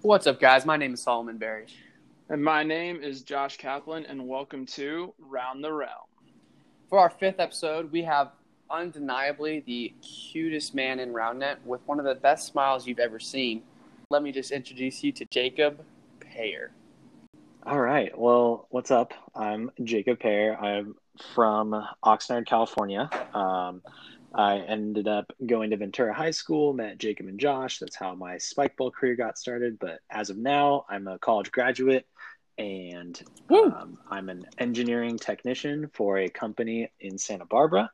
What's up, guys? My name is Solomon Berry. And my name is Josh Kaplan, and welcome to Round the Realm. For our fifth episode, we have undeniably the cutest man in RoundNet with one of the best smiles you've ever seen. Let me just introduce you to Jacob Payer. All right. Well, what's up? I'm Jacob Payer. I'm from Oxnard, California. Um, I ended up going to Ventura High School, met Jacob and Josh. That's how my spike ball career got started. But as of now, I'm a college graduate and um, I'm an engineering technician for a company in Santa Barbara.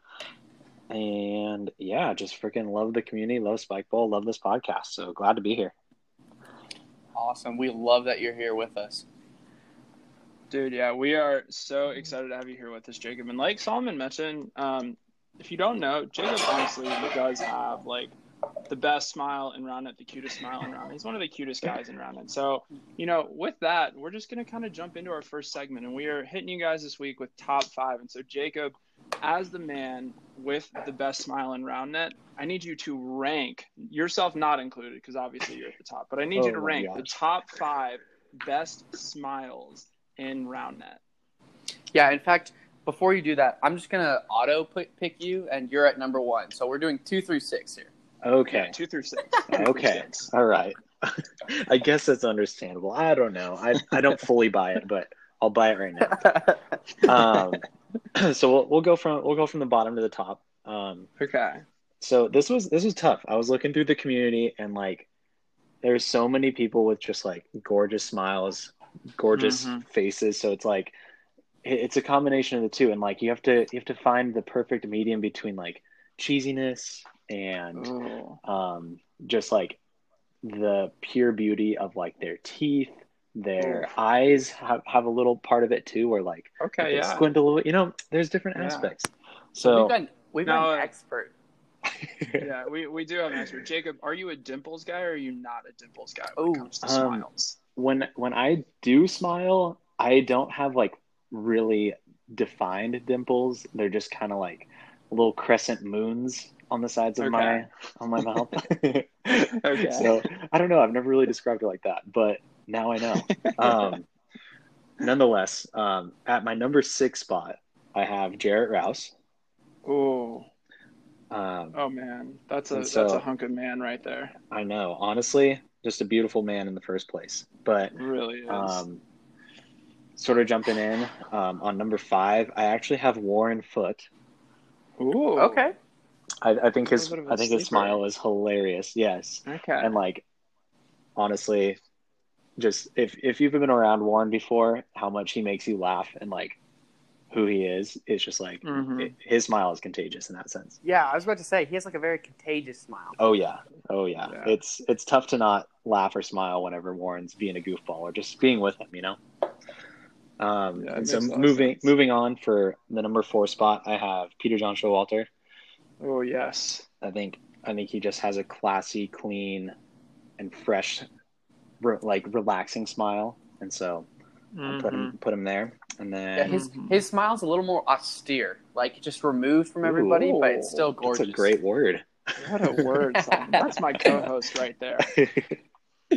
And yeah, just freaking love the community, love spike ball, love this podcast. So glad to be here. Awesome. We love that you're here with us. Dude, yeah, we are so excited to have you here with us, Jacob. And like Solomon mentioned, um, if you don't know, Jacob honestly does have like the best smile in RoundNet, the cutest smile in RoundNet. He's one of the cutest guys in RoundNet. So, you know, with that, we're just going to kind of jump into our first segment. And we are hitting you guys this week with top five. And so, Jacob, as the man with the best smile in RoundNet, I need you to rank yourself not included because obviously you're at the top, but I need Oh you to rank gosh. the top five best smiles in round net, Yeah, in fact, before you do that, I'm just going to auto pick, pick you, and you're at number one. So we're doing two through six here. Okay. Two through six. Two through Okay. six. All right. I guess that's understandable. I don't know. I, I don't fully buy it, but I'll buy it right now. Um, so we'll, we'll go from we'll go from the bottom to the top. Um, Okay. so this was this was tough. I was looking through the community and like there's so many people with just like gorgeous smiles, gorgeous Mhm. faces. So it's like it's a combination of the two, and like you have to you have to find the perfect medium between like cheesiness and Ooh. um, just like the pure beauty of like their teeth, their eyes have, have a little part of it too, where like Okay, they yeah. squint a little. You know, there's different Yeah. aspects. we've So we've No, got uh, an expert. yeah, we, we do have an expert. Jacob, are you a dimples guy or are you not a dimples guy when Ooh, it comes to um, smiles? When when I do smile, I don't have like really defined dimples. They're just kind of like little crescent moons on the sides of Okay. my on my mouth. Okay. So I don't know. I've never really described it like that, but now I know. Um, nonetheless, um, at my number six spot, I have Jarrett Rouse. Oh. Um, oh man, that's a And that's a hunk of man right there. I know, honestly, just a beautiful man in the first place. But really is. um, sort of jumping in um, on number five, I actually have Warren Foot. Ooh, Okay. I, I think his I little bit of a I think his smile is hilarious. Yes, Okay. and like honestly, just if if you've been around Warren before, how much he makes you laugh and like who he is, it's just like Mhm. it- his smile is contagious in that sense. Yeah, I was about to say, he has like a very contagious smile. Oh yeah, oh yeah. Yeah. It's it's tough to not laugh or smile whenever Warren's being a goofball or just being with him, you know. Um, Yeah, and so makes a lot of moving moving on for the number four spot, I have Peter John Showalter. Oh yes. I think I think he just has a classy, clean, and fresh, re- like relaxing smile, and so I put him put him there. And Yeah, then his Mhm. his smile's a little more austere, like just removed from everybody, but it's still gorgeous. That's a great word. What a word! That's my co-host right there. Oh,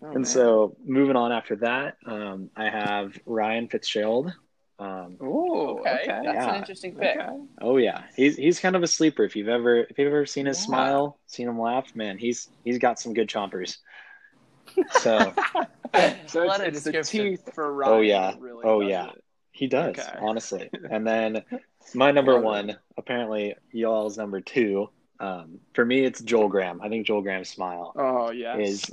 man. and so moving on after that, um, I have Ryan Fitzgerald. Um, Ooh, Okay, okay. that's Yeah. an interesting pick. Okay. oh yeah, he's he's kind of a sleeper. If you've ever if you've ever seen his Yeah. smile, seen him laugh, man, he's he's got some good chompers. So So What it's, a it's the description. teeth for Ryan. Oh, yeah. Really Oh, yeah. it. he does Okay. honestly. And then my number one, apparently y'all's number two. Um, for me, it's Joel Graham. I think Joel Graham's smile Oh yeah. is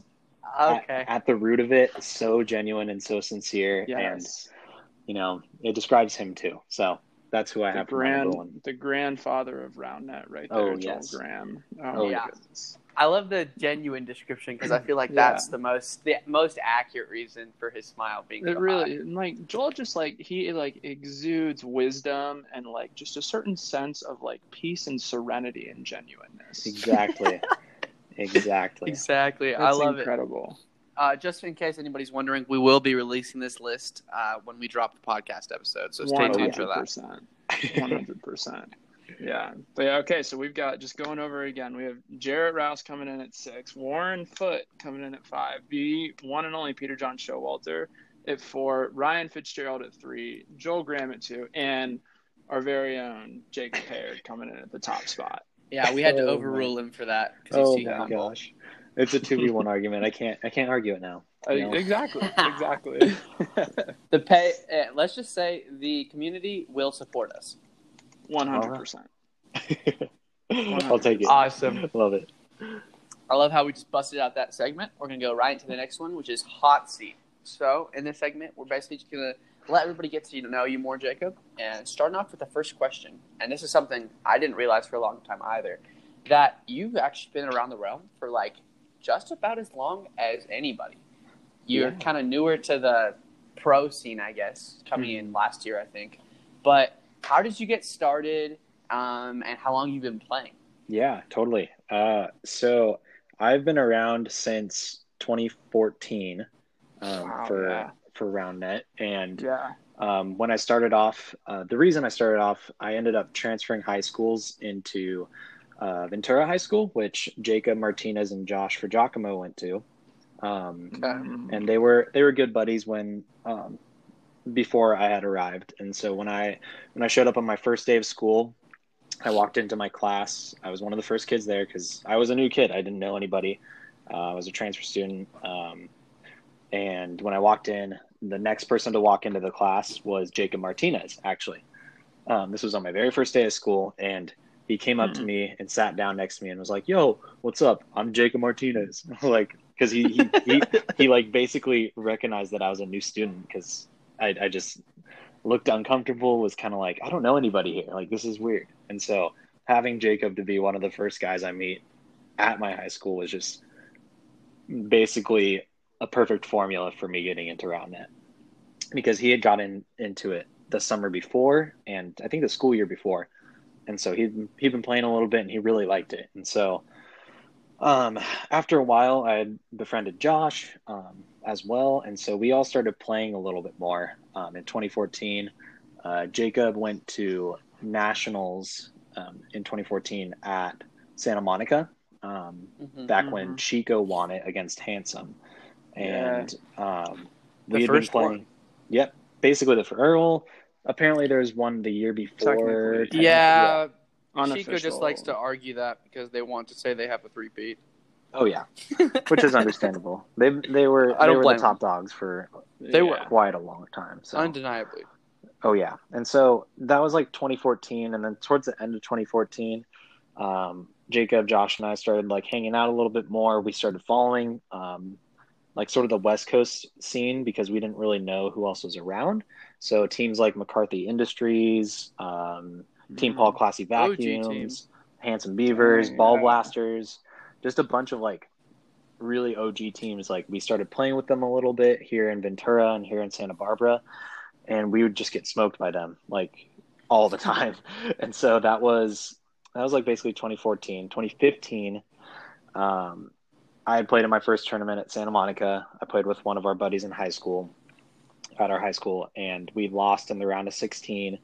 Okay. at, the root of it so genuine and so sincere, and yes. you know it describes him too. So that's who I the have for my number grand one. the grandfather of RoundNet right Oh, there, Joel yes. Graham. Oh, Oh, my yeah. goodness. I love the genuine description because I feel like Yeah. that's the most the most accurate reason for his smile being. It so really high. and, like Joel just like he like exudes wisdom and like just a certain sense of like peace and serenity and genuineness. Exactly, exactly. exactly. I That's love it. incredible. Uh, just in case anybody's wondering, we will be releasing this list uh, when we drop the podcast episode, so stay tuned for that. 100%. One hundred percent. Yeah. But yeah, okay, so we've got just going over again. We have Jarrett Rouse coming in at six, Warren Foote coming in at five, the one and only Peter John Showalter at four, Ryan Fitzgerald at three, Joel Graham at two, and our very own Jake Payer coming in at the top spot. Yeah, we had to Oh, overrule him for that. 'cause Oh he's too my humble. gosh, it's a two v one argument. I can't I can't argue it now. Uh, You know? exactly. Exactly. The pay. Uh, let's just say the community will support us. One hundred percent. I'll take it. Awesome. Love it. I love how we just busted out that segment. We're gonna go right into the next one, which is hot seat. So in this segment, we're basically just gonna let everybody get to know you more, Jacob, and starting off with the first question. And this is something I didn't realize for a long time either, that you've actually been around the realm for like just about as long as anybody. You're Yeah. kind of newer to the pro scene, I guess, coming hmm. in last year, I think. But how did you get started, um, and how long you've been playing? Yeah, totally. Uh, so I've been around since 2014 um, Wow, for yeah. for RoundNet, and Yeah. um, when I started off, uh, the reason I started off, I ended up transferring high schools into uh, Ventura High School, which Jacob Martinez and Josh for Giacomo went to, um, and they were they were good buddies when um, before I had arrived. And so when I when I showed up on my first day of school, I walked into my class. I was one of the first kids there because I was a new kid. I didn't know anybody. Uh, I was a transfer student. Um, and when I walked in, the next person to walk into the class was Jacob Martinez, actually. Um, this was on my very first day of school. And he came up to Hmm. me and sat down next to me and was like, Yo, what's up? I'm Jacob Martinez. like, because he, he, he, he, like, basically recognized that I was a new student because I, I just looked uncomfortable, was kind of like, I don't know anybody here. Like, this is weird. And so having Jacob to be one of the first guys I meet at my high school was just basically a perfect formula for me getting into RoundNet because he had gotten into it the summer before and I think the school year before. And so he'd, he'd been playing a little bit and he really liked it. And so um, after a while, I had befriended Josh um, as well. And so we all started playing a little bit more um, in 2014. Uh, Jacob went to nationals um, in 2014 at Santa Monica um, Mhm. back when Mhm. Chico won it against Handsome. And um, The we had been first one. playing. Yep, basically the Earl. Apparently, there was one the year before. Technically. technically, Yeah, Chico just likes to argue that because they want to say they have a three-peat. Oh yeah, which is understandable. They they were I don't were blame the top dogs for They were. Quite a long time. So Undeniably. Oh yeah, and so that was like 2014, and then towards the end of 2014, um, Jacob, Josh, and I started like hanging out a little bit more. We started following um, like sort of the West Coast scene because we didn't really know who else was around. So teams like McCarthy Industries, um, Team Paul Classy Vacuums. Handsome Beavers, Oh, Ball yeah. Blasters, just a bunch of like really OG teams. Like we started playing with them a little bit here in Ventura and here in Santa Barbara, and we would just get smoked by them like all the time. and so that was that was like basically 2014, 2015. Um, I had played in my first tournament at Santa Monica. I played with one of our buddies in high school, at our high school, and we lost in the round of 16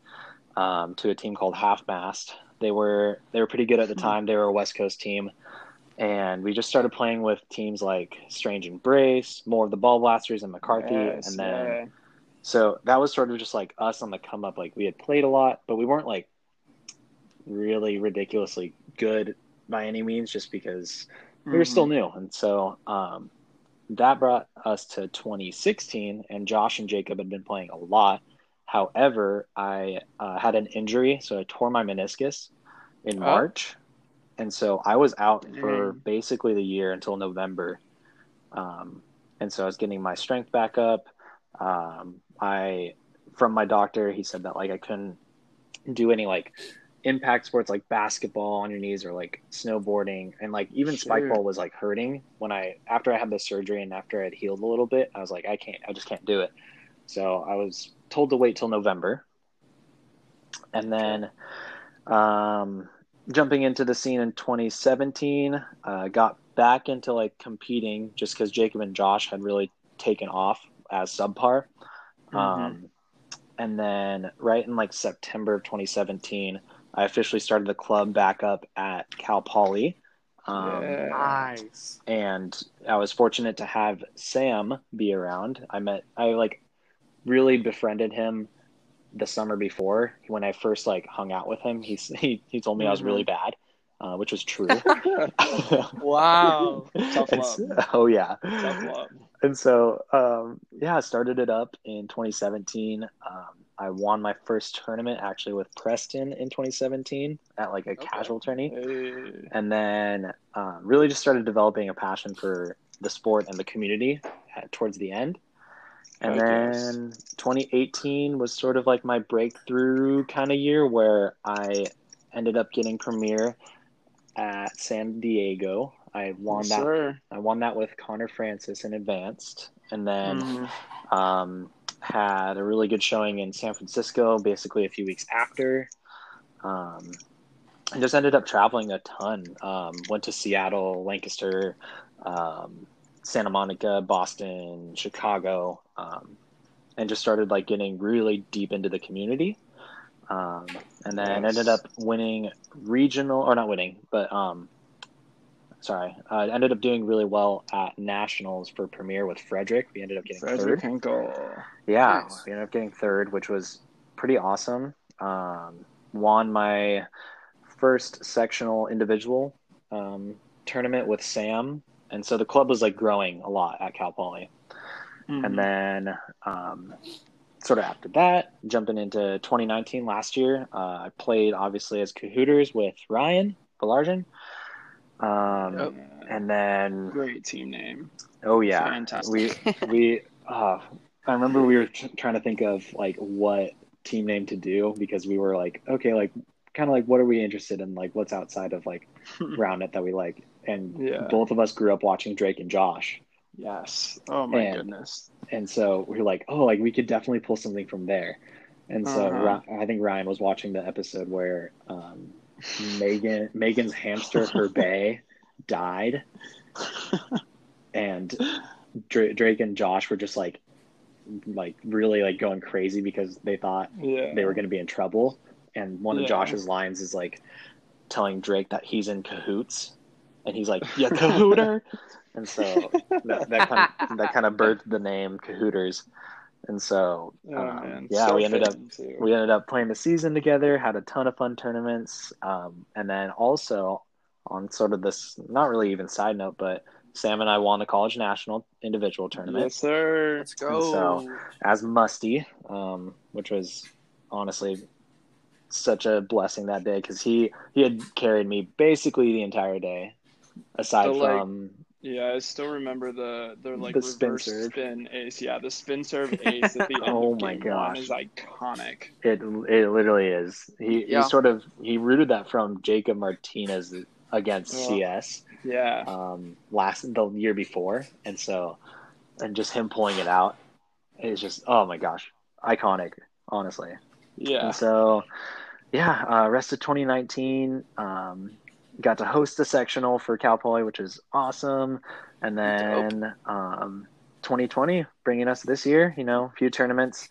um, to a team called Half Mast. They were they were pretty good at the Hmm. time. They were a West Coast team, and we just started playing with teams like Strange and Brace, more of the Ball Blasters, and McCarthy, Yes, and then yeah. so that was sort of just like us on the come up. Like we had played a lot, but we weren't like really ridiculously good by any means, just because we were still new. And so um, that brought us to 2016, and Josh and Jacob had been playing a lot. However, I uh, had an injury, so I tore my meniscus in Oh. March. And so I was out for basically the year until November. Um, and so I was getting my strength back up. Um, I, from my doctor, he said that like I couldn't do any like impact sports like basketball on your knees or like snowboarding and like even spike Sure. ball was like hurting when I after I had the surgery and after I had healed a little bit I was like I can't I just can't do it so I was told to wait till November and then um, jumping into the scene in 2017 uh, got back into like competing just because Jacob and Josh had really taken off as subpar Mhm. um, and then right in like September of 2017, I officially started the club back up at Cal Poly. Um, Yeah. Nice. and I was fortunate to have Sam be around. I met, I like really befriended him the summer before when I first like hung out with him. He he he told me I was really bad, uh, which was true. Wow. Love. oh yeah, Tough love. and so um, yeah, I started it up in 2017. Um, I won my first tournament actually with Preston in 2017 at like a Okay. casual tourney Hey. and then um, really just started developing a passion for the sport and the community at, towards the end. And yes. then 2018 was sort of like my breakthrough kind of year where I ended up getting premiere at San Diego. I won Yes, that. sir. I won that with Connor Francis in advanced, and then Mhm. um, had a really good showing in San Francisco, basically a few weeks after. Um, and just ended up traveling a ton. Um, went to Seattle, Lancaster, um, Santa Monica, Boston, Chicago, um, and just started like getting really deep into the community. Um, and then Nice. ended up winning regional, or not winning, but um, sorry, I ended up doing really well at nationals for Premier with Frederick. We ended up getting Frederick third. Hinkle. Yeah, Nice. we ended up getting third, which was pretty awesome. Um, won my first sectional individual um, tournament with Sam, and so the club was like growing a lot at Cal Poly. Mhm. And then, um, sort of after that, jumping into 2019 last year, uh, I played obviously as Cahooters with Ryan Belargen. Um, Yep. And then, Great team name. oh yeah, Fantastic. we we uh, I remember we were tr- trying to think of like what team name to do because we were like, okay, like kind of like what are we interested in, like what's outside of like Roundnet that we like, and Yeah. both of us grew up watching Drake and Josh, Yes. Oh my And- goodness. and so we are like, oh, like we could definitely pull something from there, and so Uh-huh. I think Ryan was watching the episode where um, Megan Megan's hamster her bay died, and Dra- Drake and Josh were just like like really like going crazy because they thought Yeah. they were going to be in trouble and one Yeah. of Josh's lines is like telling Drake that he's in cahoots and he's like yeah cahooter and so that, that kind of, that kind of birthed the name cahooters and so Oh, um, yeah So we ended up too. we ended up playing the season together had a ton of fun tournaments um, and then also on sort of this not really even side note but sam and i won the college national individual tournament Yes, sir. Let's go. so- as musty um, which was honestly such a blessing that day because he he had carried me basically the entire day aside The, like, from Yeah, I still remember the the like The spin reverse serve. spin ace. Yeah, the spin serve ace at the end Oh of my game one gosh. is iconic. it it literally is he, Yeah. he sort of he rooted that from jacob martinez against Oh. cs Yeah. um, last the year before, and so and just him pulling it out is just oh my gosh, iconic, honestly. Yeah. And so yeah, uh, rest of 2019, um, got to host a sectional for Cal Poly, which is awesome, and then um, 2020 bringing us this year, you know, a few tournaments.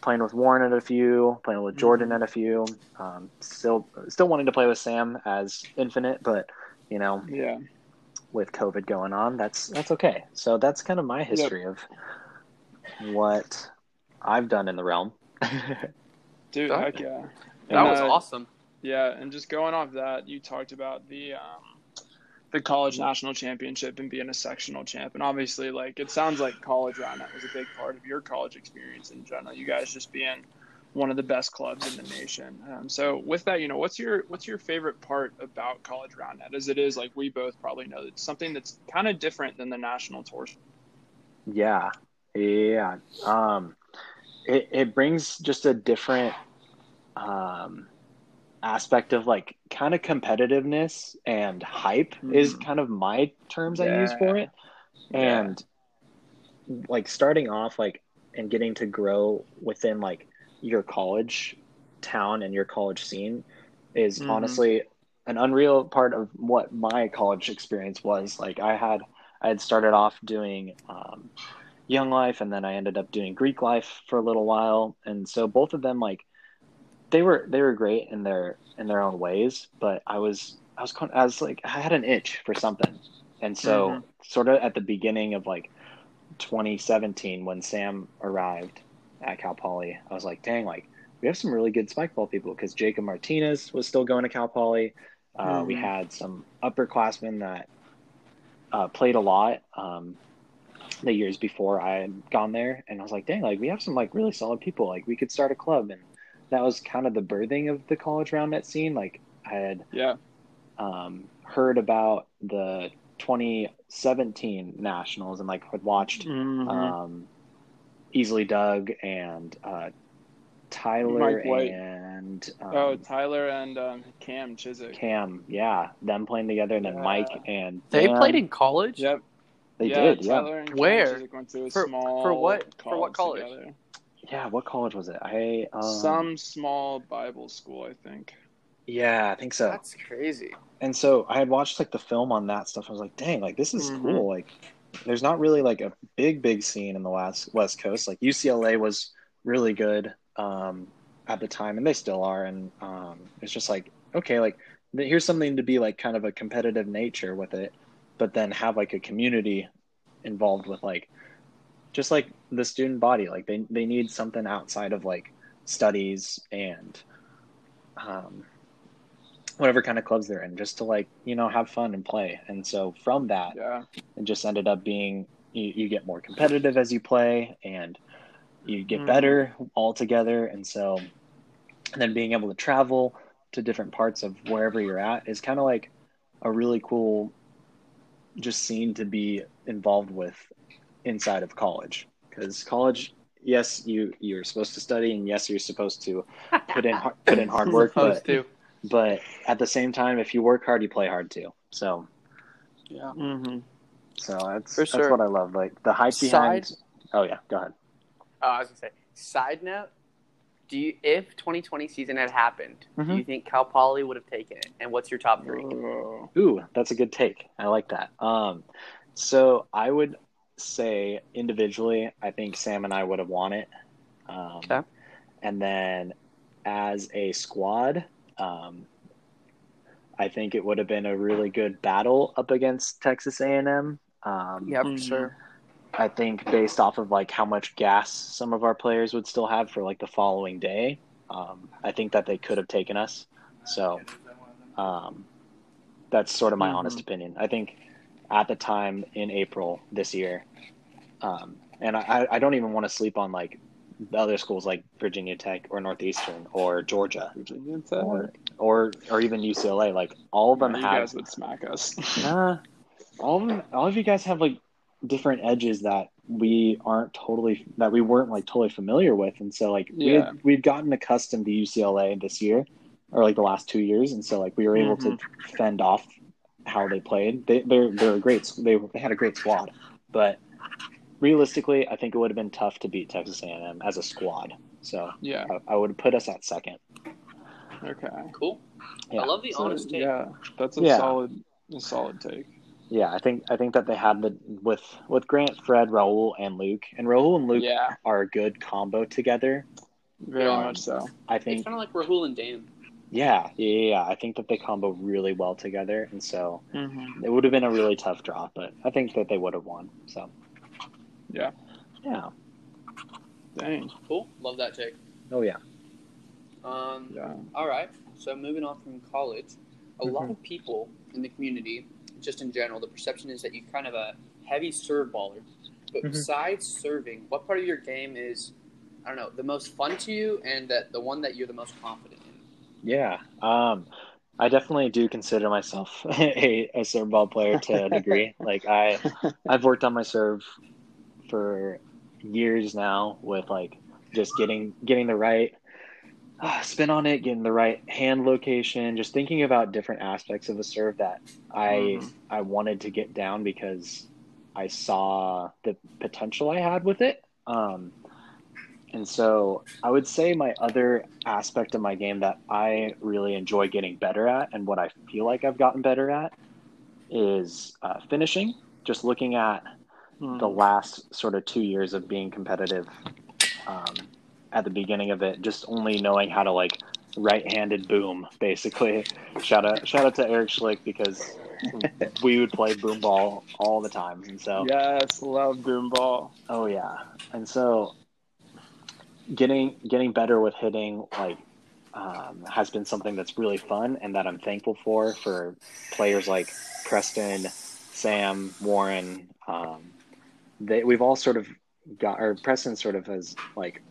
Playing with Warren at a few, playing with Jordan Mhm. at a few. Um, still, still wanting to play with Sam as Infinite, but you know, Yeah. with COVID going on, that's that's okay. So that's kind of my history of what I've done in the realm. Dude, That- heck yeah. that And, was uh, awesome. Yeah, and just going off that, you talked about the um, the college national championship and being a sectional champ, and obviously, like it sounds like college roundnet was a big part of your college experience in general. You guys just being one of the best clubs in the nation. Um, so, with that, you know, what's your what's your favorite part about college roundnet? As it is, like we both probably know, it's something that's kind of different than the national tour. yeah, yeah. Um, it it brings just a different um aspect of like kind of competitiveness and hype is Mhm. kind of my terms I use for it. Yeah. and like starting off like and getting to grow within like your college town and your college scene is Mhm. honestly an unreal part of what my college experience was like i had i had started off doing um, Young Life, and then I ended up doing Greek Life for a little while. And so both of them, like, they were they were great in their in their own ways. But I was I was I was like I had an itch for something, and so Mhm. sort of at the beginning of like 2017 when Sam arrived at Cal Poly, I was like, dang, like we have some really good spike ball people because Jacob Martinez was still going to Cal Poly. Uh, We Mhm. had some upperclassmen that uh, played a lot um, the years before I had gone there, and I was like, dang, like we have some like really solid people. Like we could start a club, and that was kind of the birthing of the college round net scene. Like I had Yeah. um, heard about the 2017 nationals and like had watched Mhm. um, Easily Doug and uh, Tyler and um, oh, Tyler and um, Cam Chiswick. Cam, yeah, them playing together, and then Yeah. Mike and They Dan, played in college. Yep. They yeah, did, yeah, Tyler and Cam Where? Chiswick went to a For- small for what- for what college? together. Yeah. What college was it? I um, Some small Bible school, I think. yeah, I think so. That's crazy. and so I had watched like the film on that stuff. I was like, dang, like this is Mhm. cool. Like, there's not really like a big, big scene in the west West Coast. Like UCLA was really good um, at the time, and they still are. And um, it's just like, okay, like here's something to be like kind of a competitive nature with it, but then have like a community involved with like just like the student body. Like they they need something outside of like studies and um, whatever kind of clubs they're in, just to like you know have fun and play. And so from that, Yeah. it just ended up being you, you get more competitive as you play and you get Mhm. better all together. And so, and then being able to travel to different parts of wherever you're at is kind of like a really cool just scene to be involved with inside of college because college yes you you're supposed to study and yes you're supposed to put in har- put in hard work but to. but at the same time if you work hard you play hard too so Yeah. Mm-hmm. so that's For that's sure. what i love like the hype behind Side- oh yeah go ahead Oh, I was gonna say. Side note: Do you, if 2020 season had happened, do Mhm. you think Cal Poly would have taken it? And what's your top three? Oh. Ooh, that's a good take. I like that. Um, so I would say individually, I think Sam and I would have won it. Um, Okay. And then as a squad, um, I think it would have been a really good battle up against Texas A&M. Um, Yeah, for Mhm. sure. I think based off of like how much gas some of our players would still have for like the following day, um, I think that they could have taken us. So um, that's sort of my Mhm. honest opinion. I think at the time in April this year, um, and I, I don't even want to sleep on like the other schools like Virginia Tech or Northeastern or Georgia Virginia Tech. or or or even UCLA. Like all of them you have guys would smack us. Nah, all of them, all of you guys have like different edges that we aren't totally that we weren't like totally familiar with, and so like we had, we'd gotten accustomed to UCLA this year or like the last two years, and so like we were able to fend off how they played. They they're they're a great they they had a great squad, but realistically, I think it would have been tough to beat Texas A&M as a squad. So yeah. I, I would put us at second. Okay. Cool. Yeah. I love the So, honest take. yeah, that's a Yeah. solid, a solid take. Yeah, I think I think that they had the with with Grant, Fred, Raul, and Luke, and Raul and Luke Yeah, are a good combo together. very Yeah. much so. I think It's kind of like Rahul and Dan. Yeah, yeah, yeah, yeah. I think that they combo really well together, and so Mm-hmm. it would have been a really tough draw, but I think that they would have won. So, Yeah. yeah, Dang. Cool. Love that take. oh yeah, Um, Yeah. All right. So moving on from college, a lot Mhm. of people in the community, just in general, the perception is that you're kind of a heavy serve baller. But Mhm. besides serving, what part of your game is, I don't know, the most fun to you, and that the one that you're the most confident in? Yeah. Um, I definitely do consider myself a, a serve ball player to a degree. like I, I've worked on my serve for years now with like just getting getting the right uh, spin on it, getting the right hand location, just thinking about different aspects of a serve that I Mhm. I wanted to get down because I saw the potential I had with it. Um, and so I would say my other aspect of my game that I really enjoy getting better at and what I feel like I've gotten better at is uh, finishing. Just looking at Hmm. the last sort of two years of being competitive um, at the beginning of it, just only knowing how to like right-handed boom, basically. Shout out, shout out to Eric Schlick because we would play boom ball all the time, and so Yes, love boom ball. oh yeah, and so getting getting better with hitting like um, has been something that's really fun and that I'm thankful for for players like Preston, Sam, Warren. Um, they we've all sort of got or Preston sort of has like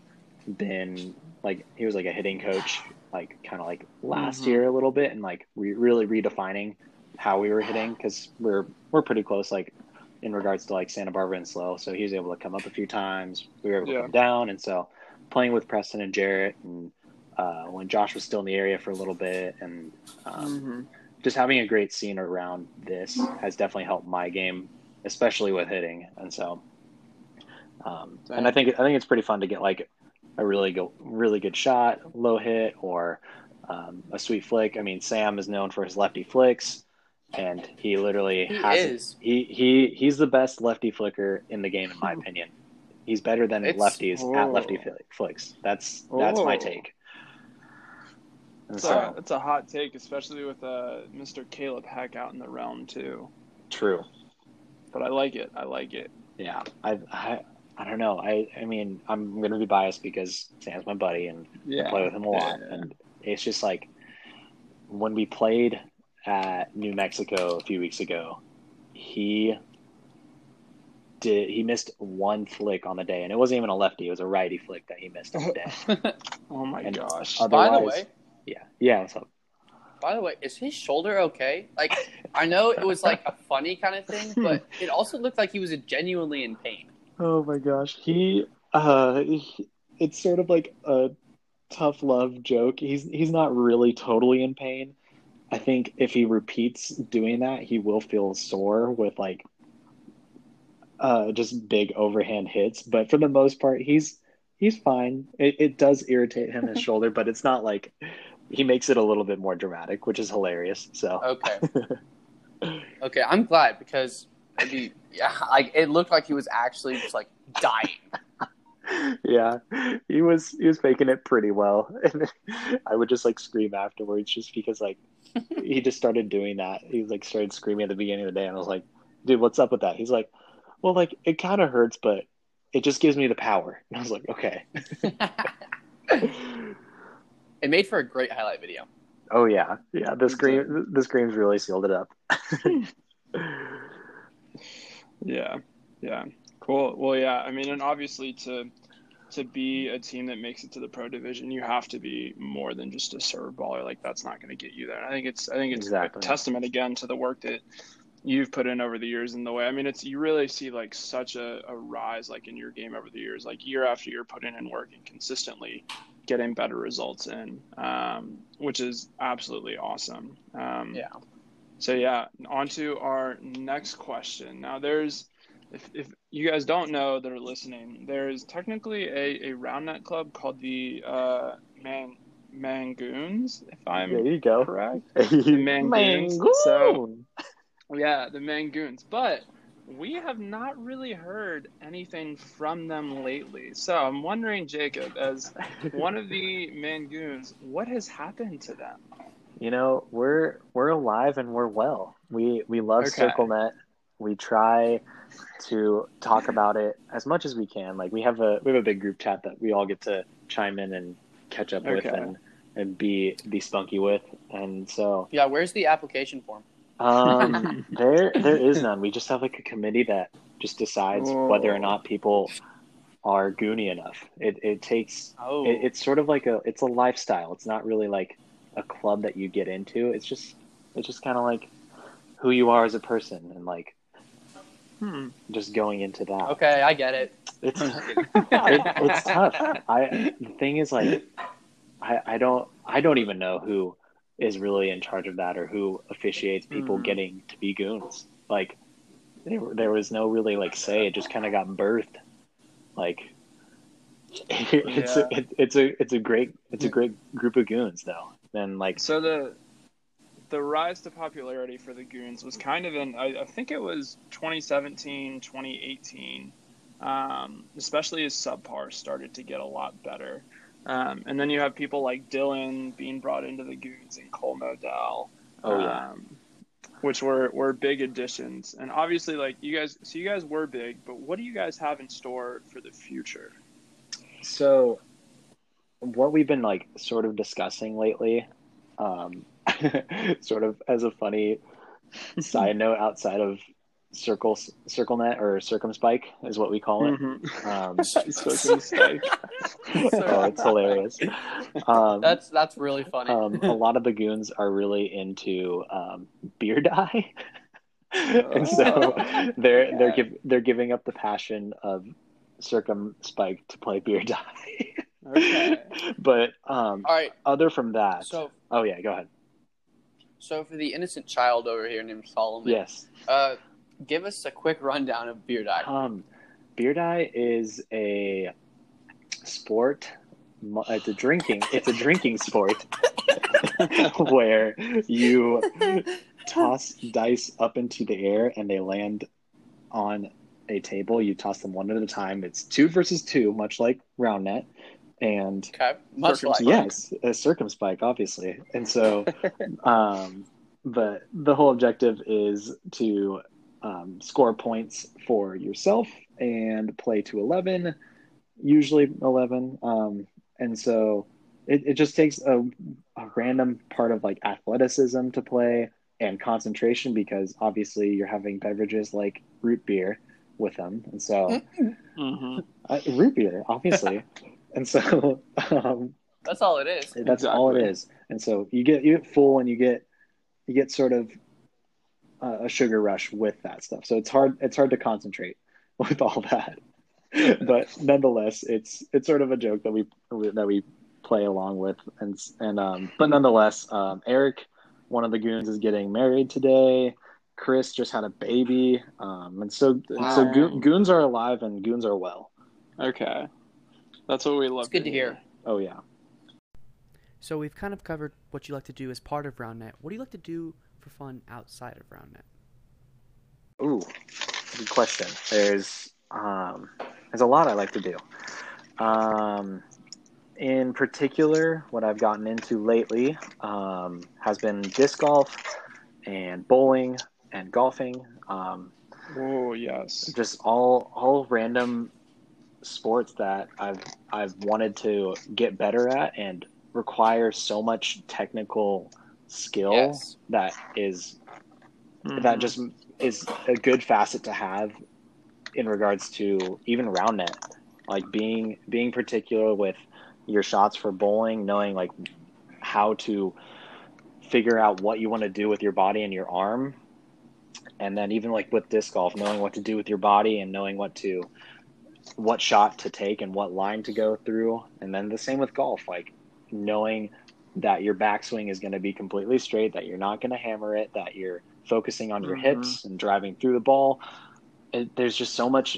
been like he was like a hitting coach like kind of like last Mhm. year a little bit and like re- really redefining how we were hitting because we're we're pretty close like in regards to like Santa Barbara and SLO so he was able to come up a few times we were able to come down and so playing with Preston and Jarrett and uh, when Josh was still in the area for a little bit and um, Mhm. just having a great scene around this has definitely helped my game, especially with hitting. And so, um, and I think I think it's pretty fun to get like a really go really good shot, low hit, or um, a sweet flick. I mean, Sam is known for his lefty flicks, and he literally He has is. he he he's the best lefty flicker in the game, in my opinion. He's better than It's- lefties at Oh. lefty flicks. That's that's my Oh. take. It's, so a, it's a hot take, especially with uh, Mr. Caleb Heck out in the realm too. true. But I like it. I like it. Yeah, I, I, I don't know. I, I mean, I'm gonna be biased because Sam's my buddy and Yeah. I play with him a lot, Yeah. and it's just like when we played at New Mexico a few weeks ago, he did he missed one flick on the day, and it wasn't even a lefty; it was a righty flick that he missed on the day. Oh my And gosh. By the way, yeah, yeah. What's up? by the way, is his shoulder okay? Like, I know it was like a funny kind of thing, but it also looked like he was genuinely in pain. Oh my gosh, he uh, he, it's sort of like a tough love joke. He's he's not really totally in pain. I think if he repeats doing that, he will feel sore with like uh just big overhand hits. But for the most part, he's he's fine. It it does irritate him his shoulder, but it's not like he makes it a little bit more dramatic, which is hilarious. So Okay. okay, I'm glad because it'd be, yeah, like it looked like he was actually just like dying. yeah, he was he was faking it pretty well, and I would just like scream afterwards, just because like he just started doing that. He like started screaming at the beginning of the day, and I was like, "Dude, what's up with that?" He's like, "Well, like it kind of hurts, but it just gives me the power." And I was like, "Okay." it made for a great highlight video. oh yeah, yeah. The scream, the screams really sealed it up. Yeah, yeah, cool. Well, yeah. I mean, and obviously to to be a team that makes it to the pro division, you have to be more than just a serve baller. Like that's not going to get you there. And I think it's I think it's Exactly. a testament again to the work that you've put in over the years and the way. I mean, it's you really see like such a, a rise like in your game over the years, like year after year, putting in work and consistently getting better results in, um, which is absolutely awesome. Um, Yeah. so yeah, on to our next question. Now there's if, if you guys don't know that are listening, there's technically a, a round net club called the uh, Man Mangoons, if I'm you go. correct. Mangoon. Mangoons. So- Yeah, the Mangoons. But we have not really heard anything from them lately. So I'm wondering, Jacob, as one of the Mangoons, what has happened to them? you know we're we're alive and we're well we we love Okay. circlenet we try to talk about it as much as we can like we have a we have a big group chat that we all get to chime in and catch up with and and be be spunky with and so Yeah, where's the application form? Um there there is none. We just have like a committee that just decides whether or not people are goony enough. It it takes Oh, it, it's sort of like a it's a lifestyle. It's not really like a club that you get into. It's just it's just kind of like who you are as a person and like Hmm. just going into that. Okay, I get it. it's it, it's tough. I the thing is like i i don't i don't even know who is really in charge of that or who officiates people Mhm. getting to be goons like there, there was no really like say it just kind of got birthed like it's Yeah. a, it, it's a it's a great it's a great group of goons though and like So the the rise to popularity for the Goons was kind of in, I, I think it was 2017, 2018, um, especially as subpar started to get a lot better. Um, and then you have people like Dylan being brought into the Goons and Cole Modell. Oh, yeah. Um, which were, were big additions. And obviously, like you guys, so you guys were big, but what do you guys have in store for the future? So, what we've been like sort of discussing lately, um, sort of as a funny side note outside of circle circlenet or circumspike is what we call it. Mhm. Um, Circumspike. oh, it's hilarious. Um, That's that's really funny. um, a lot of the goons are really into um, beer die, and so they're they're give, they're giving up the passion of circumspike to play beer die. Okay. but um, All right. other from that, So oh yeah, go ahead. so for the innocent child over here named Solomon, Yes, uh, give us a quick rundown of beer die. um, beer die is a sport. It's a drinking. It's a drinking sport where you toss dice up into the air and they land on a table. You toss them one at a time. It's two versus two, much like round net. And Okay, much like yes, a circumspike, obviously. And so, um, but the whole objective is to um, score points for yourself and play to 11, usually 11. Um, and so it, it just takes a, a random part of like athleticism to play and concentration because obviously you're having beverages like root beer with them. And so, hmm uh, root beer, obviously. and so, um, That's all it is. that's all it is. And so you get you get full and you get you get sort of a sugar rush with that stuff. So it's hard it's hard to concentrate with all that. but nonetheless, it's it's sort of a joke that we that we play along with and and um but nonetheless, um Eric one of the goons is getting married today. Chris just had a baby. Um and so so go- goons are alive and goons are well. Okay. That's what we love. It's good to hear. Oh yeah. So we've kind of covered what you like to do as part of RoundNet. What do you like to do for fun outside of RoundNet? Ooh, good question. There's um, there's a lot I like to do. Um, in particular, what I've gotten into lately um, has been disc golf and bowling and golfing. Um, Oh yes. just all all random sports that I've I've wanted to get better at and require so much technical skill Yes. that is Mm-hmm. that just is a good facet to have in regards to even round net like being being particular with your shots for bowling knowing like how to figure out what you want to do with your body and your arm and then even like with disc golf knowing what to do with your body and knowing what to what shot to take and what line to go through and then the same with golf like knowing that your backswing is going to be completely straight that you're not going to hammer it that you're focusing on your Mhm. hips and driving through the ball. It, there's just so much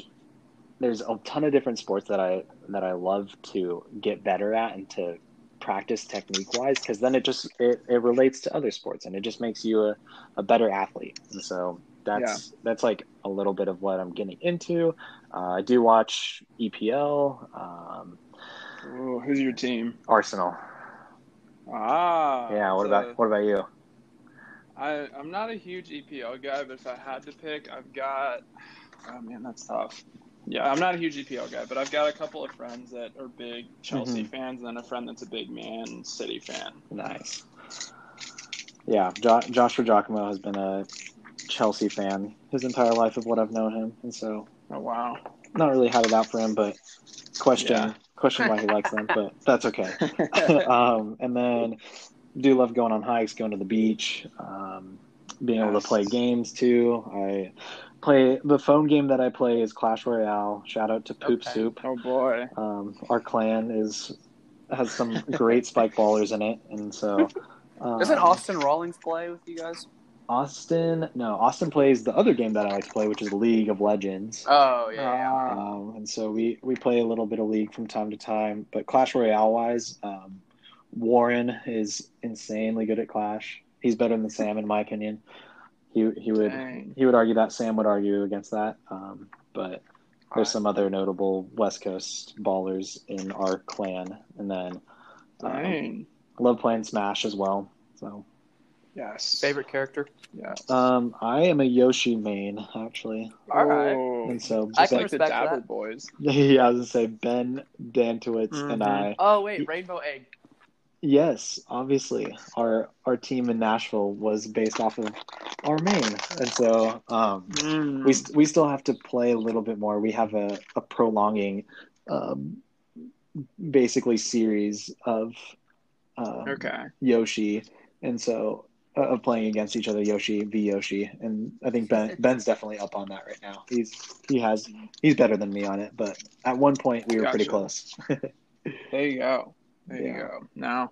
there's a ton of different sports that i that i love to get better at and to practice technique wise because then it just it, it relates to other sports and it just makes you a, a better athlete. And so that's that's like a little bit of what i'm getting into. Uh, i do watch epl um, Ooh, who's your team? arsenal Ah. yeah what so about what about you I I'm not a huge EPL guy, but if I had to pick, I've got. Oh man, that's tough. Yeah, I'm not a huge EPL guy, but I've got a couple of friends that are big Chelsea Mhm. fans, and then a friend that's a big Man City fan. Nice. Yeah, jo- Joshua Giacomo has been a Chelsea fan his entire life of what I've known him, and so Oh wow. not really had it out for him, but question Yeah. Question why he likes them, but that's okay. um, and then do love going on hikes, going to the beach, um, being able to play games too. I play the phone game that I play is Clash Royale. Shout out to Poop Okay. Soup. oh boy. Um, our clan is has some great spike ballers in it, and so um, Doesn't Austin Rawlings play with you guys? Austin? No, Austin plays the other game that I like to play, which is League of Legends. Oh yeah. yeah. Ah. Um, and so we we play a little bit of League from time to time, but Clash Royale wise, um, Warren is insanely good at Clash. He's better than Sam, in my opinion. He he would Dang. he would argue that. Sam would argue against that. Um, but there's Alright. some other notable West Coast ballers in our clan, and then um, love playing Smash as well. So Yes. Favorite character? Yes. um, I am a Yoshi main actually, All right. Oh, and so I can like the respect Dabber that. boys. yeah, I was gonna say Ben Dantowitz and Mhm. I. Oh wait, Rainbow Egg. Yes, obviously, our our team in Nashville was based off of our main, and so um, we we still have to play a little bit more. We have a a prolonging, um, basically series of um, okay. Yoshi, and so Uh, of playing against each other, Yoshi v Yoshi, and I think Ben Ben's definitely up on that right now. He's he has he's better than me on it, but at one point we were pretty close. There you go. There you go. Now,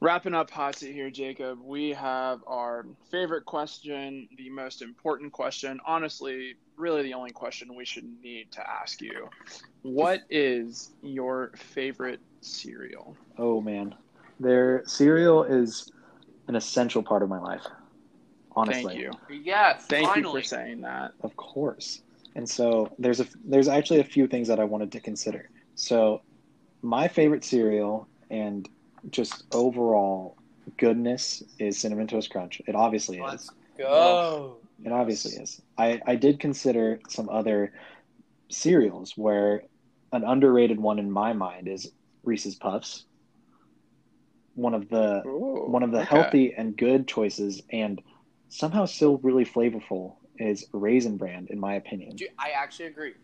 wrapping up hot seat here, Jacob. We have our favorite question, the most important question. Honestly, really the only question we should need to ask you. What is your favorite cereal? Oh man, their cereal is an essential part of my life. Honestly, Thank you. Yes. Thank finally. you for saying that. of course. And so there's a there's actually a few things that I wanted to consider. So my favorite cereal and just overall goodness is cinnamon toast crunch. It obviously is. Let's go. It obviously is. I I did consider some other cereals where an underrated one in my mind is Reese's Puffs. One of the Ooh, one of the okay. healthy and good choices and somehow still really flavorful is raisin bran in my opinion I actually agree.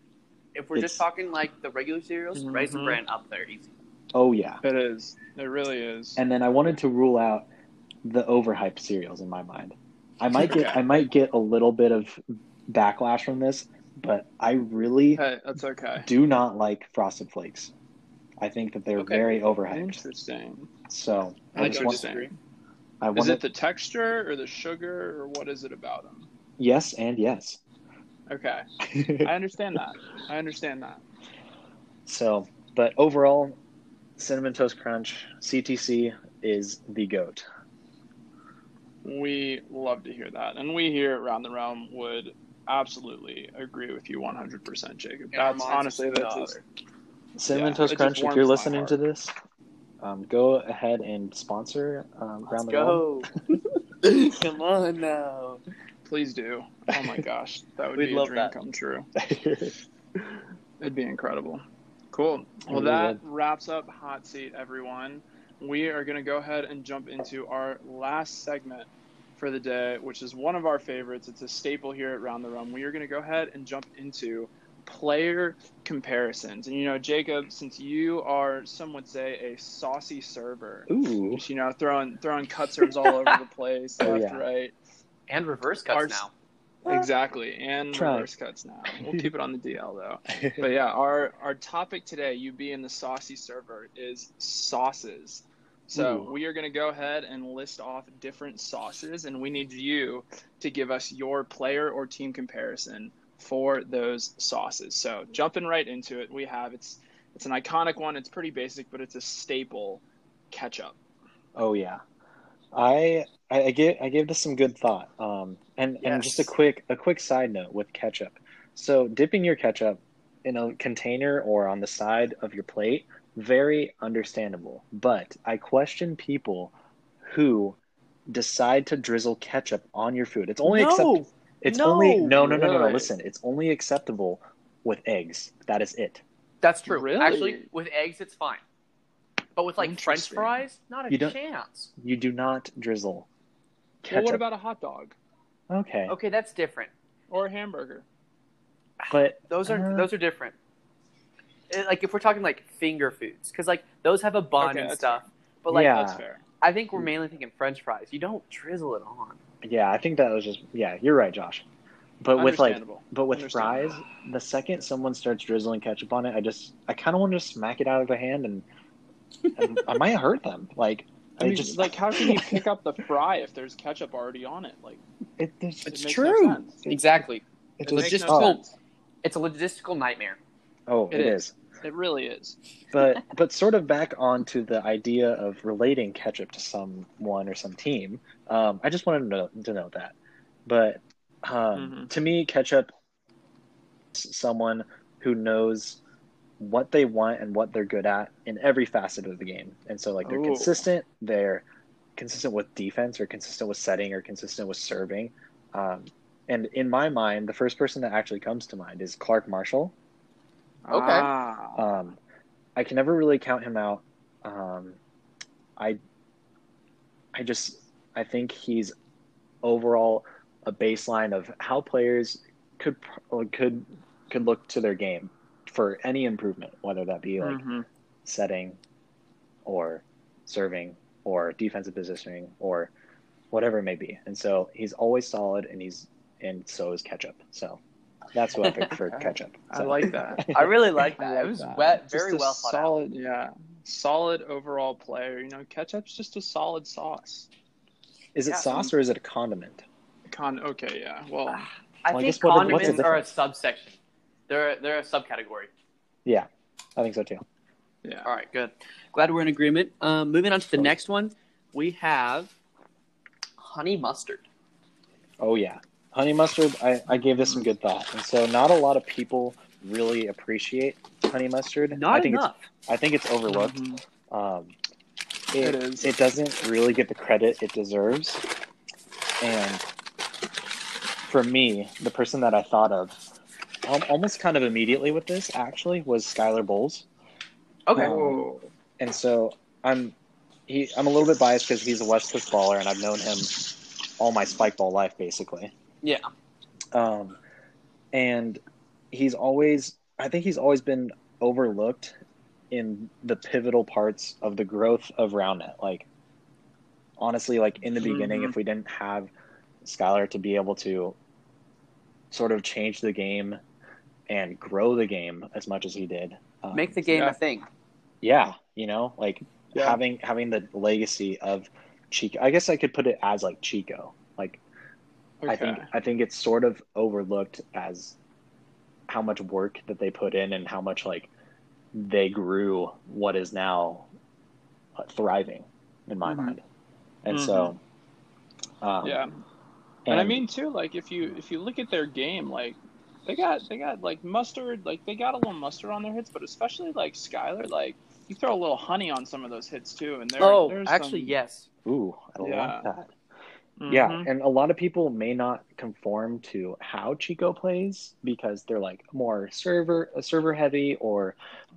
If we're It's- just talking like the regular cereals, Mhm. Raisin Bran up there easy. oh yeah It is. It really is. and then i wanted to rule out the overhyped cereals in my mind i might get Okay. i might get a little bit of backlash from this but i really Hey, that's okay. do not like frosted flakes i think that they're Okay. very overhyped Interesting. so i just I want disagree. i Is it the texture or the sugar or what is it about them? yes and yes Okay, I understand that. I understand that. So, but overall, Cinnamon Toast Crunch CTC is the goat. We love to hear that, and we here at Round the Realm would absolutely agree with you 100%, Jacob. In That's honestly it's that's other. Cinnamon Yeah, Toast Crunch. If you're listening heart. to this, um, go ahead and sponsor um, Let's Round the Realm. go. Come on now. please do. Oh my gosh, that would We'd be a dream that. come true. It'd be incredible. Cool. Well, It that would. wraps up Hot Seat, everyone. We are going to go ahead and jump into our last segment for the day, which is one of our favorites. It's a staple here at Round the Realm. We are going to go ahead and jump into player comparisons. And, you know, Jacob, since you are, some would say, a saucy server, Ooh, just, you know, throwing, throwing cut serves all over the place, Oh, left, yeah. right. And reverse cuts Ours- now. Exactly, and Try. reverse cuts now. We'll keep it on the DL though. But yeah, our our topic today, you being the saucy server, is sauces. So Ooh. we are going to go ahead and list off different sauces, and we need you to give us your player or team comparison for those sauces. So jumping right into it, we have it's it's an iconic one. It's pretty basic, but it's a staple. Ketchup. oh yeah. I I, I gave I gave this some good thought. Um, and and just a quick a quick side note with ketchup. So dipping your ketchup in a container or on the side of your plate, very understandable. But I question people who decide to drizzle ketchup on your food. It's only accept- It's No, only no no no no no. Listen, it's only acceptable with eggs. That is it. That's true. Really? Actually, with eggs, it's fine. But with like French fries, not a You don't- chance. You do not drizzle ketchup. Well, what about a hot dog okay, Okay, that's different. or a hamburger? but Those are Uh, those are different. Eh, Like if we're talking like finger foods, because like those have a bun Okay, and that's stuff. But like Yeah. That's fair. I think we're hmm. mainly thinking French fries. You don't drizzle it on. yeah, I think that was just yeah. You're right, Josh. But with like but with fries, the second someone starts drizzling ketchup on it, I just I kind of want to smack it out of their hand and, and I might hurt them. Like I I mean, just like, how can you pick up the fry if there's ketchup already on it? Like, it, it's, it It's true. No. Exactly. it It just logistical- no. Oh. It's a logistical nightmare. oh It it is. is. It really is. but but sort of back onto the idea of relating ketchup to someone or some team. Um, I just wanted to know, to know that. But um, Mhm. to me, ketchup is someone who knows what they want and what they're good at in every facet of the game. And so like they're Ooh. consistent, they're consistent with defense or consistent with setting or consistent with serving. Um, and in my mind, the first person that actually comes to mind is Clark Marshall. Okay. Ah. Um, I can never really count him out. Um, I, I just I think he's overall a baseline of how players could could could look to their game for any improvement, whether that be like Mhm. setting, or serving, or defensive positioning, or whatever it may be. And so he's always solid, and he's and so is Ketchup. So that's what I picked for Ketchup. I like that. I really like that. like it was that. wet, Just very a well thought out. solid, Yeah, solid overall player. You know, ketchup's just a solid sauce. Is it Yeah, sauce or is it a condiment? Con. Okay, yeah. Well, I Well, I think what- what's the condiments are a subsection. They're they're a subcategory. Yeah, I think so too. yeah. All right, good. Glad we're in agreement. Um, moving on to the next one, we have honey mustard. Oh yeah, honey mustard. I, I gave this some good thought, and so not a lot of people really appreciate honey mustard. Not I think enough. it's I think it's overlooked. Mhm. Um, It it, is. It doesn't really get the credit it deserves, and for me, the person that I thought of al- almost kind of immediately with this actually was Skylar Bowles. Okay. Um, and so I'm he I'm a little bit biased because he's a West Coast baller, and I've known him all my spike ball life, basically. Yeah. Um, and he's always I think he's always been overlooked in the pivotal parts of the growth of RoundNet. Like honestly, like in the beginning, Mhm. if we didn't have Skylar to be able to sort of change the game and grow the game as much as he did, um, Make the game Yeah. a thing. yeah, you know, like Yeah. having having the legacy of Chico. I guess I could put it as like Chico. Like I think I think it's sort of overlooked as how much work that they put in and how much like they grew what is now uh, thriving in my Mhm. mind. And so um, Yeah. And, I mean too, like if you if you look at their game, like they got they got like mustard, like they got a little mustard on their hits, but especially like Skylar, like you throw a little honey on some of those hits too, and there. oh, there's actually, some- yes. ooh, I don't Yeah. like that. Mhm. Yeah, and a lot of people may not conform to how Chico plays because they're like more server server heavy or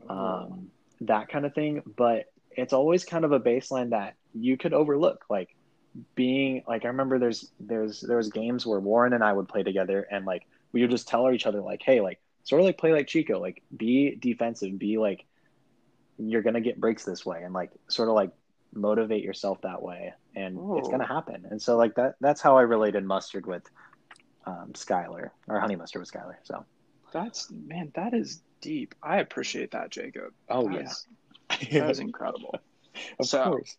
um, that kind of thing. But it's always kind of a baseline that you could overlook, like being like I remember there's there's there was games where Warren and I would play together and like we would just tell each other like, hey, like sort of like play like Chico, like be defensive, be like you're gonna get breaks this way, and like sort of like motivate yourself that way, and it's gonna happen. And so like that that's how I related mustard with um, Skylar or honey mustard with Skylar. So That's man, that is deep. I appreciate that, Jacob. oh That yeah, is- that is incredible. of so- course.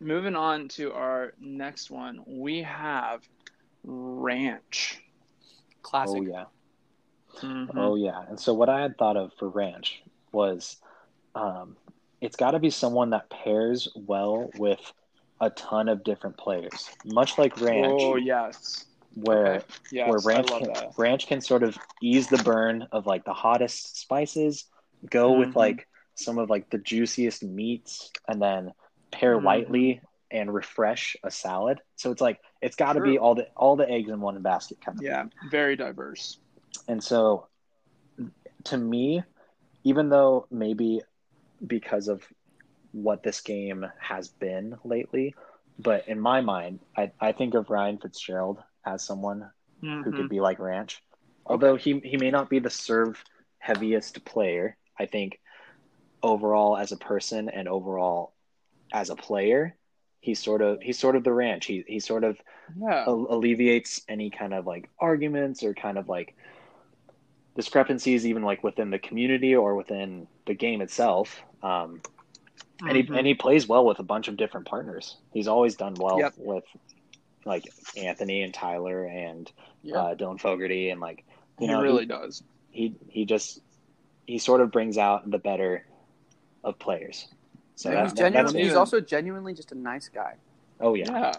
Moving on to our next one, we have ranch. Classic. Oh yeah. Mhm. Oh yeah. And so what I had thought of for ranch was um, it's got to be someone that pairs well with a ton of different players, much like ranch, Oh yes, where Okay. yes, where ranch can, that. ranch can sort of ease the burn of like the hottest spices, go with Mhm. like some of like the juiciest meats, and then pair Mhm. lightly and refresh a salad. So it's like it's got to be all the all the eggs in one basket kind of. Yeah, very diverse. And so, to me, even though maybe because of what this game has been lately, but in my mind, I, I think of Ryan Fitzgerald as someone who Mhm. could be like Ranch. Although he, he may not be the serve heaviest player, I think overall as a person and overall as a player, he's sort of he's sort of the ranch. He he sort of Yeah, alleviates any kind of like arguments or kind of like discrepancies even like within the community or within the game itself um, and, he, and he plays well with a bunch of different partners he's always done well Yep. with like anthony and tyler and Yeah. uh, dylan fogarty and like you he know really he, does. he he just he sort of brings out the better of players. So that, he's, that- that's he's also genuinely just a nice guy. oh yeah. Yeah.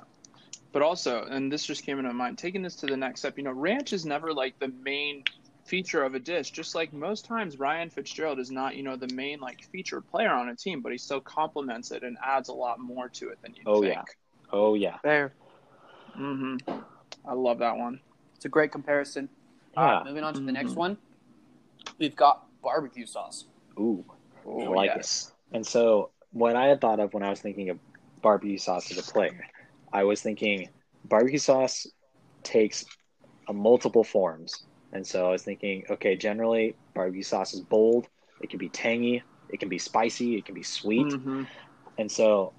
But also, and this just came into my mind, taking this to the next step, you know, ranch is never like the main feature of a dish. Just like most times, Ryan Fitzgerald is not, you know, the main like featured player on a team, but he still complements it and adds a lot more to it than you Oh, think. yeah. Oh yeah. There. hmm I love that one. It's a great comparison. All Yeah. right, moving on to the next Mhm. one. We've got barbecue sauce. Ooh. Oh, I like it. And so, what I had thought of when I was thinking of barbecue sauce as a player, I was thinking barbecue sauce takes a multiple forms. And so I was thinking, okay, generally barbecue sauce is bold. It can be tangy. It can be spicy. It can be sweet. Mhm. And so,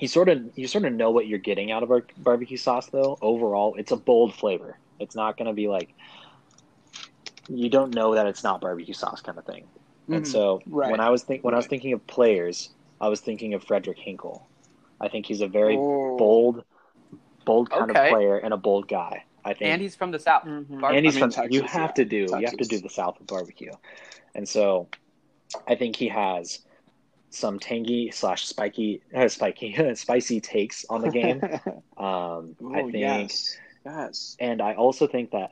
you sort of you sort of know what you're getting out of our barbecue sauce, though. Overall, it's a bold flavor. It's not going to be like you don't know that it's not barbecue sauce kind of thing. And Mhm. so Right. when I was think when I was thinking of players, I was thinking of Frederick Hinkle. I think he's a very Oh. bold, bold kind Okay. of player and a bold guy. I think And he's from the South. Mhm. Bar- and he's I mean, from you Texas, have yeah. to do you have to do the South with barbecue, and so I think he has some tangy slash spiky uh, spiky spicy takes on the game. Um, I Oh, think, yes. Yes. and I also think that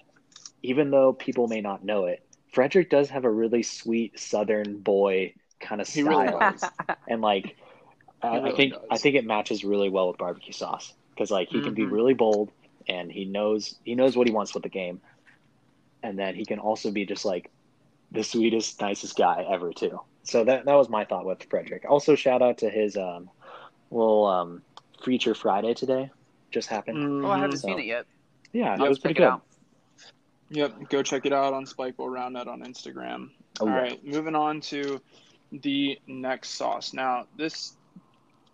even though people may not know it, Frederick does have a really sweet Southern boy kind of style, really and like I, I think does. I think it matches really well with barbecue sauce because like he can be Mhm. really bold and he knows he knows what he wants with the game, and then he can also be just like the sweetest, nicest guy ever too. So that that was my thought with Frederick. Also, shout out to his um, little um, feature Friday today. Just happened. Oh, I haven't So- seen it yet. Yeah, I'll it was pretty it good. Yep, go check it out on Spike Spikeball Roundnet on Instagram. Oh, All yeah. right, moving on to the next sauce. Now, this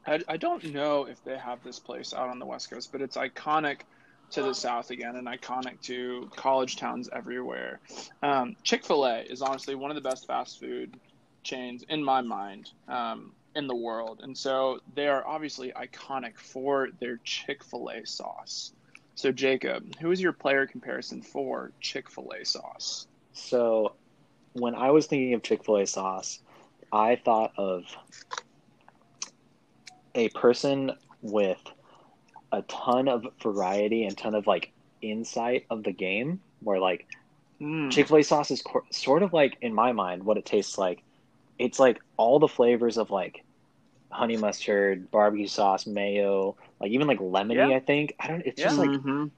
I, I don't know if they have this place out on the West Coast, but it's iconic to the South again and iconic to college towns everywhere. Um, Chick Fil A is honestly one of the best fast food chains in my mind um, in the world, and so they are obviously iconic for their Chick Fil A sauce. So, Jacob, who is your player comparison for Chick Fil A sauce? So, when I was thinking of Chick Fil A sauce, I thought of a person with a ton of variety and ton of like insight of the game, where like Mm. Chick Fil A sauce is cor- sort of like in my mind what it tastes like. It's like all the flavors of like honey mustard, barbecue sauce, mayo, like even like lemony. Yeah. I think I don't. It's Yeah. just like Mhm.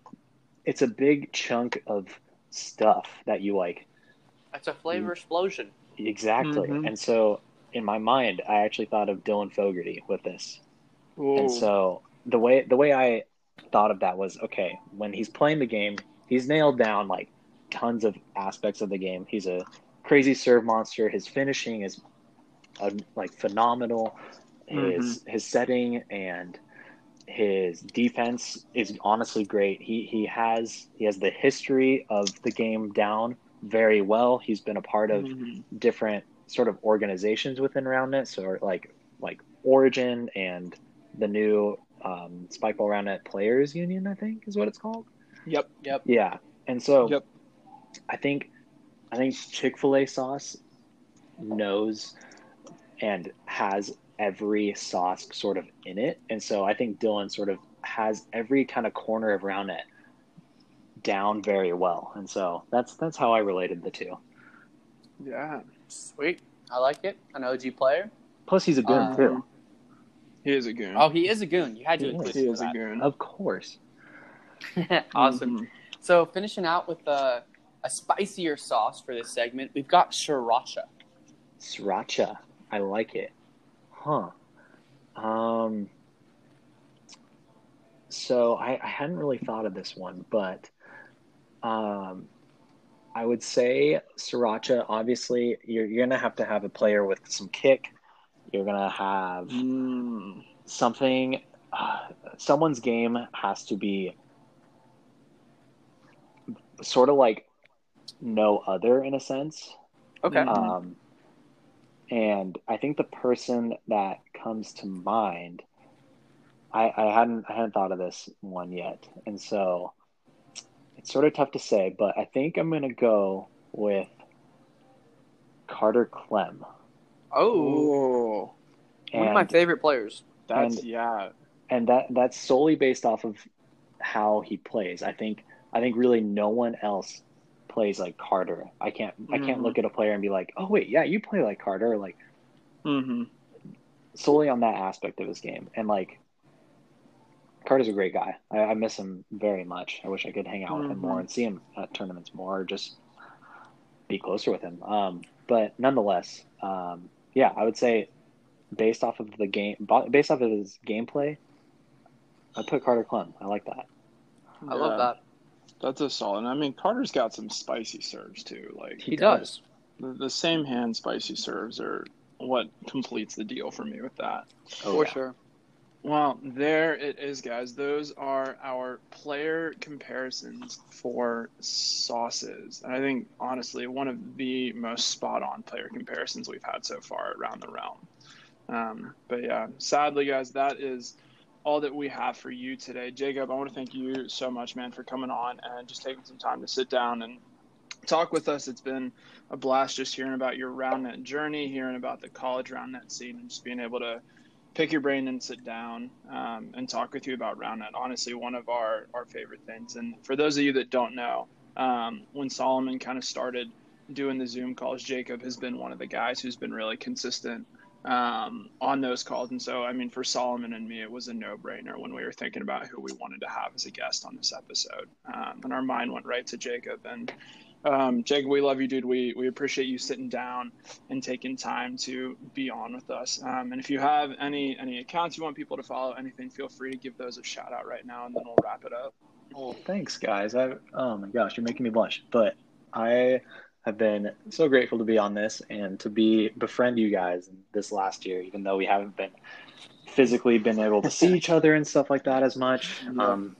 it's a big chunk of stuff that you like That's a flavor explosion. exactly. Mhm. And so in my mind, I actually thought of Dylan Fogarty with this. Ooh. And so the way the way I thought of that was okay when he's playing the game, he's nailed down like tons of aspects of the game. He's a crazy serve monster. His finishing is uh, like phenomenal. His his setting and his defense is honestly great. He he has he has the history of the game down very well. He's been a part of Mhm. different sort of organizations within RoundNet, so like like Origin and the new um, Spikeball RoundNet Players Union, I think is what it's called. Yep. Yep. Yeah, and so Yep. I think I think Chick Fil A sauce knows and has every sauce sort of in it, and so I think Dylan sort of has every kind of corner of RoundNet down very well, and so that's that's how I related the two. Yeah. Sweet. I like it. An OG player. Plus, he's a goon Um, too. He is a goon. Oh, he is a goon. You had to He include he is a goon. Of course. awesome. Mhm. So finishing out with a, a spicier sauce for this segment, we've got sriracha. Sriracha. I like it. Huh. Um so I, I hadn't really thought of this one, but um I would say sriracha, obviously you're you're gonna have to have a player with some kick. You're gonna have Mm. something uh, someone's game has to be sort of like no other in a sense Okay. Mhm. um, and I think the person that comes to mind, I, I hadn't I hadn't thought of this one yet, and so it's sort of tough to say. But I think I'm gonna go with Carter Clem. Oh, one of my favorite players. that's And- yeah. and that that's solely based off of how he plays. I think I think really no one else plays like Carter. I can't I can't Mhm. look at a player and be like, oh wait, yeah, you play like Carter. Like Mm-hmm. solely on that aspect of his game. And like Carter's a great guy. I, I miss him very much. I wish I could hang out with him Mhm. more and see him at tournaments more, or just be closer with him. Um, but nonetheless, um, yeah, I would say based off of the game, based off of his gameplay, I put Carter Clem. I like that. I love that. That's a solid. I mean, Carter's got some spicy serves too. Like He does. the, the same hand spicy serves are what completes the deal for me with that. Oh, For yeah. sure. Well, there it is, guys. Those are our player comparisons for sauces. And I think, honestly, one of the most spot on player comparisons we've had so far around the realm. Um, but yeah, sadly, guys, that is all that we have for you today. Jacob, I want to thank you so much, man, for coming on and just taking some time to sit down and talk with us. It's been a blast just hearing about your RoundNet journey, hearing about the college RoundNet scene, and just being able to pick your brain and sit down um, and talk with you about RoundNet. Honestly, one of our, our favorite things. And for those of you that don't know, um, when Solomon kind of started doing the Zoom calls, Jacob has been one of the guys who's been really consistent um, on those calls. And so, I mean, for Solomon and me, it was a no brainer when we were thinking about who we wanted to have as a guest on this episode. Um, and our mind went right to Jacob. And um, Jacob, we love you, dude. We, we appreciate you sitting down and taking time to be on with us. Um, and if you have any any accounts you want people to follow, anything, feel free to give those a shout out right now, and then we'll wrap it up. Well, thanks, guys. I oh my gosh, you're making me blush. But I have been so grateful to be on this and to be befriend you guys this last year, even though we haven't been physically been able to see each other and stuff like that as much. Yeah. Um,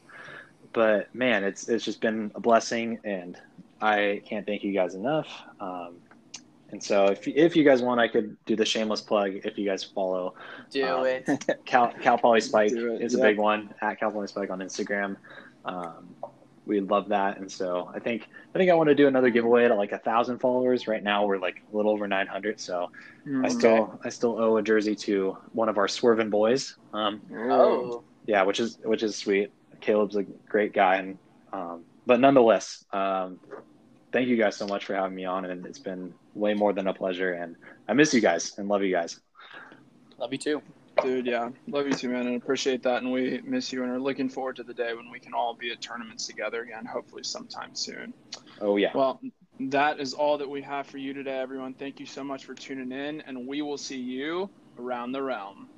but man, it's it's just been a blessing, and I can't thank you guys enough. Um, and so, if if you guys want, I could do the shameless plug. If you guys follow Do Um, it. Cal Cal Poly Spike is a big one at Cal Poly Spike on Instagram. Um, we love that, and so I think I think I want to do another giveaway to like a thousand followers. Right now we're like a little over nine hundred, so I Mm. still I still owe a jersey to one of our Swervin boys. Um, Oh, yeah, which is which is sweet. Caleb's a great guy, and um, but nonetheless, um, thank you guys so much for having me on, and it's been way more than a pleasure. And I miss you guys and love you guys. love you too. Dude, yeah, love you too, man, and appreciate that. And we miss you, and are looking forward to the day when we can all be at tournaments together again, hopefully sometime soon. Oh yeah. Well, that is all that we have for you today, everyone. Thank you so much for tuning in, and we will see you around the realm.